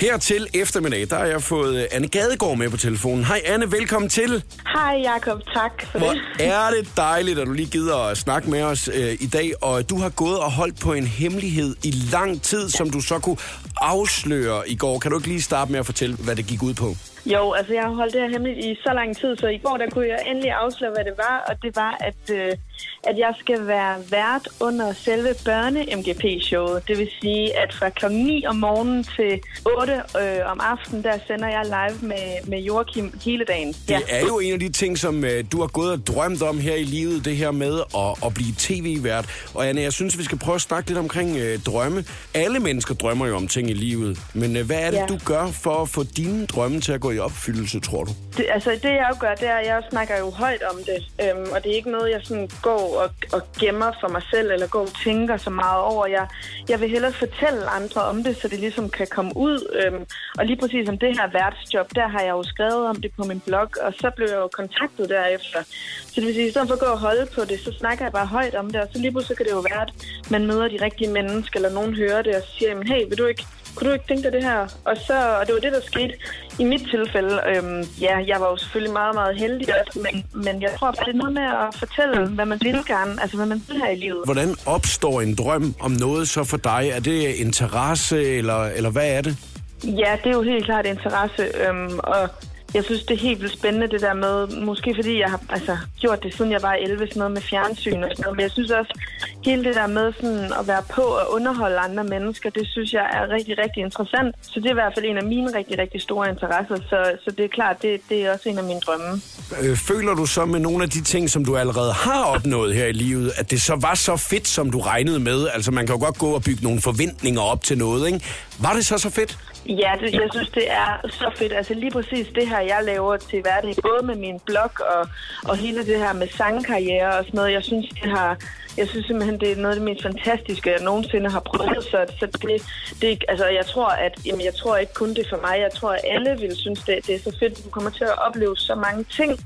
Her til eftermiddag, der har jeg fået øh, Anne Gadegaard med på telefonen. Hej Anne, velkommen til. Hej Jakob, tak for Hvor det. er det dejligt, at du lige gider at snakke med os øh, i dag. Og du har gået og holdt på en hemmelighed i lang tid, som du så kunne afsløre i går. Kan du ikke lige starte med at fortælle, hvad det gik ud på? Jo, altså jeg har holdt det her hemmeligt i så lang tid, så i går der kunne jeg endelig afsløre, hvad det var, og det var, at, øh, at jeg skal være vært under selve børne-MGP-showet. Det vil sige, at fra klokken 9 om morgenen til 8 øh, om aftenen, der sender jeg live med, med Joachim hele dagen. Det er jo en af de ting, som øh, du har gået og drømt om her i livet, det her med at, at blive tv-vært. Og Anne, jeg synes, vi skal prøve at snakke lidt omkring øh, drømme. Alle mennesker drømmer jo om ting i livet. Men øh, hvad er det, Ja. du gør for at få dine drømme til at gå i opfyldelse, tror du? Det, altså det jeg jo gør, det er, at jeg snakker jo højt om det, øhm, og det er ikke noget, jeg sådan går og, og gemmer for mig selv, eller går og tænker så meget over. Jeg, jeg vil hellere fortælle andre om det, så det ligesom kan komme ud. Øhm, og lige præcis om det her værtsjob, der har jeg jo skrevet om det på min blog, og så blev jeg jo kontaktet derefter. Så det vil sige, i stedet for at gå og holde på det, så snakker jeg bare højt om det, og så lige pludselig kan det jo være, at man møder de rigtige mennesker, eller nogen hører det og siger, jamen, hey, vil du ikke kunne du ikke tænke dig det her? Og, så, og det var det, der skete i mit tilfælde. Øhm, ja, jeg var jo selvfølgelig meget, meget heldig, men, men jeg tror, at det er noget med at fortælle, hvad man vil gerne, altså hvad man vil her i livet. Hvordan opstår en drøm om noget så for dig? Er det interesse, eller, eller hvad er det? Ja, det er jo helt klart interesse, øhm, og jeg synes, det er helt vildt spændende det der med, måske fordi jeg har altså, gjort det siden jeg var 11, sådan noget med fjernsyn og sådan noget, men jeg synes også, hele det der med sådan at være på og underholde andre mennesker, det synes jeg er rigtig, rigtig interessant. Så det er i hvert fald en af mine rigtig, rigtig store interesser, så, så det er klart, det, det er også en af mine drømme. Øh, føler du så med nogle af de ting, som du allerede har opnået her i livet, at det så var så fedt, som du regnede med? Altså man kan jo godt gå og bygge nogle forventninger op til noget, ikke? Var det så så fedt? Ja, det, jeg synes, det er så fedt. Altså lige præcis det her, jeg laver til hverdag, både med min blog og, og hele det her med sangkarriere og sådan noget. Jeg synes, det har, jeg synes simpelthen, det er noget af det mest fantastiske, jeg nogensinde har prøvet. Så, så det, det, altså, jeg tror, at jamen, jeg tror ikke kun det for mig. Jeg tror, at alle vil synes, det, det er så fedt. Du kommer til at opleve så mange ting.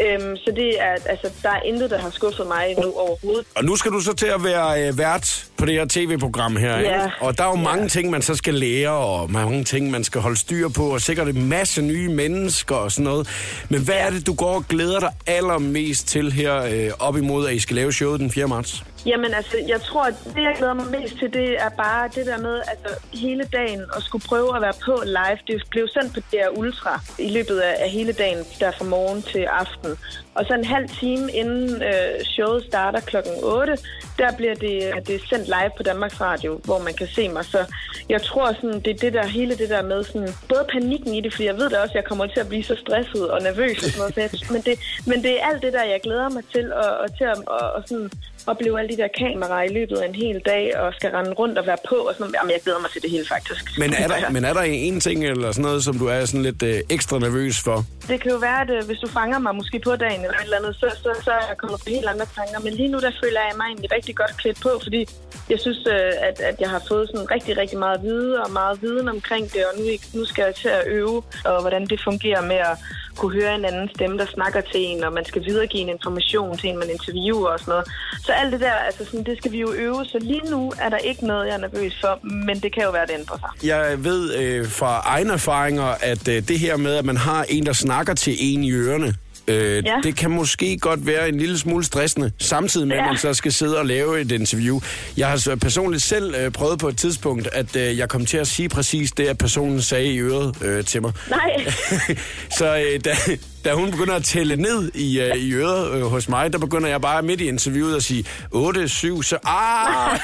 Øhm, så det er, altså, der er intet, der har skuffet mig nu overhovedet. Og nu skal du så til at være øh, vært på det her tv-program her, ikke? Ja. Og der er jo Ja. mange ting, man så skal lære, og mange ting, man skal holde styr på, og sikkert en masse nye mennesker og sådan noget. Men hvad er det, du går og glæder dig allermest til her øh, op imod, at I skal lave showet den 4. marts? Jamen altså, jeg tror, at det jeg glæder mig mest til, det er bare det der med, altså hele dagen at skulle prøve at være på live. Det blev sendt på DR Ultra i løbet af, af hele dagen, der fra morgen til aften. Og så en halv time inden øh, showet starter klokken 8, der bliver det, det sendt live på Danmarks Radio, hvor man kan se mig. Så jeg tror sådan, det er det der, hele det der med sådan, både panikken i det, fordi jeg ved da også, at jeg kommer til at blive så stresset og nervøs og sådan noget. Så jeg, men, det, men det er alt det der, jeg glæder mig til, og, og til at og, og sådan, opleve alle de der kameraer i løbet af en hel dag, og skal rende rundt og være på, og sådan, jamen jeg glæder mig til det hele faktisk. Men er der, men er der en ting eller sådan noget, som du er sådan lidt øh, ekstra nervøs for? Det kan jo være, at øh, hvis du fanger mig måske på dagen eller et eller andet, så, så, så er jeg kommet på helt andre tanker. Men lige nu, der føler jeg mig egentlig rigtig godt klædt på, fordi jeg synes, øh, at, at jeg har fået sådan rigtig, rigtig meget viden og meget viden omkring det, og nu, nu skal jeg til at øve, og hvordan det fungerer med at kunne høre en anden stemme, der snakker til en, og man skal videregive en information til en, man interviewer og sådan noget. Så alt det der, altså sådan, det skal vi jo øve, så lige nu er der ikke noget, jeg er nervøs for, men det kan jo være, det ændrer sig. Jeg ved øh, fra egne erfaringer, at øh, det her med, at man har en, der snakker til en i ørerne, øh, Ja. det kan måske godt være en lille smule stressende, samtidig med, at Ja. man så skal sidde og lave et interview. Jeg har personligt selv øh, prøvet på et tidspunkt, at øh, jeg kom til at sige præcis det, at personen sagde i øret øh, til mig. Nej, så øh, da, da hun begynder at tælle ned i, øh, i øret øh, hos mig, der begynder jeg bare midt i interviewet at sige 8, 7, så ah!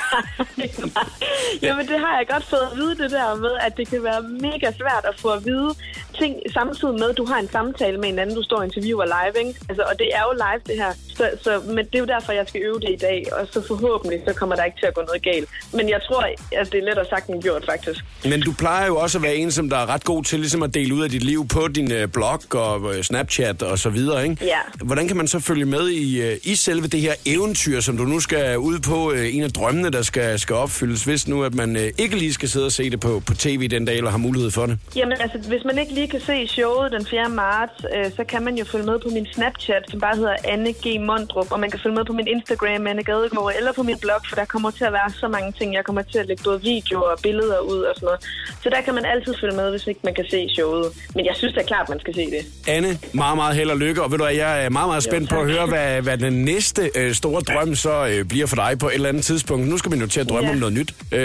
Jamen, det har jeg godt fået at vide, det der med, at det kan være mega svært at få at vide ting samtidig med, at du har en samtale med en anden, du står og interviewer live, ikke? Altså, og det er jo live, det her. Så, så, men det er jo derfor, jeg skal øve det i dag, og så forhåbentlig, så kommer der ikke til at gå noget galt. Men jeg tror, at det er lettere sagt end gjort, faktisk. Men du plejer jo også at være en, som der er ret god til ligesom at dele ud af dit liv på din øh, blog og øh, Snapchat og så videre, ikke? Ja. Hvordan kan man så følge med i, øh, i selve det her eventyr, som du nu skal ud på, øh, en af drømmene, der skal, skal opfyldes, hvis nu, at man øh, ikke lige skal sidde og se det på, på tv den dag, eller har mulighed for det? Jamen altså, hvis man ikke lige kan se showet den 4. marts, øh, så kan man jo følge med på min Snapchat, som bare hedder Anne G. Mondrup, og man kan følge med på min Instagram, Anne Gadegaard, eller på min blog, for der kommer til at være så mange ting. Jeg kommer til at lægge både videoer og billeder ud og sådan noget. Så der kan man altid følge med, hvis ikke man kan se showet. Men jeg synes da klart, man skal se det. Anne, meget, meget held og lykke, og ved du hvad, jeg er meget, meget spændt Jo, på at høre, hvad, hvad den næste øh, store drøm så øh, bliver for dig på et eller andet tidspunkt. Nu skal man jo til at drømme Ja. om noget nyt øh,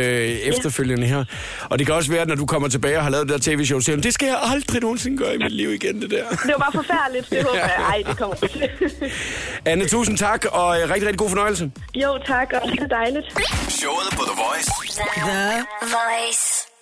efterfølgende her. Og det kan også være, at når du kommer tilbage og har lavet det der tv-show, så det skal jeg aldrig nogensinde gøre i mit liv igen, det der. Det var bare forfærdeligt, det håber jeg. Ej, det kommer til. Anne, tusind tak, og øh, rigtig, rigtig god fornøjelse. jo, tak, og det er dejligt. Showet på The Voice. The Voice.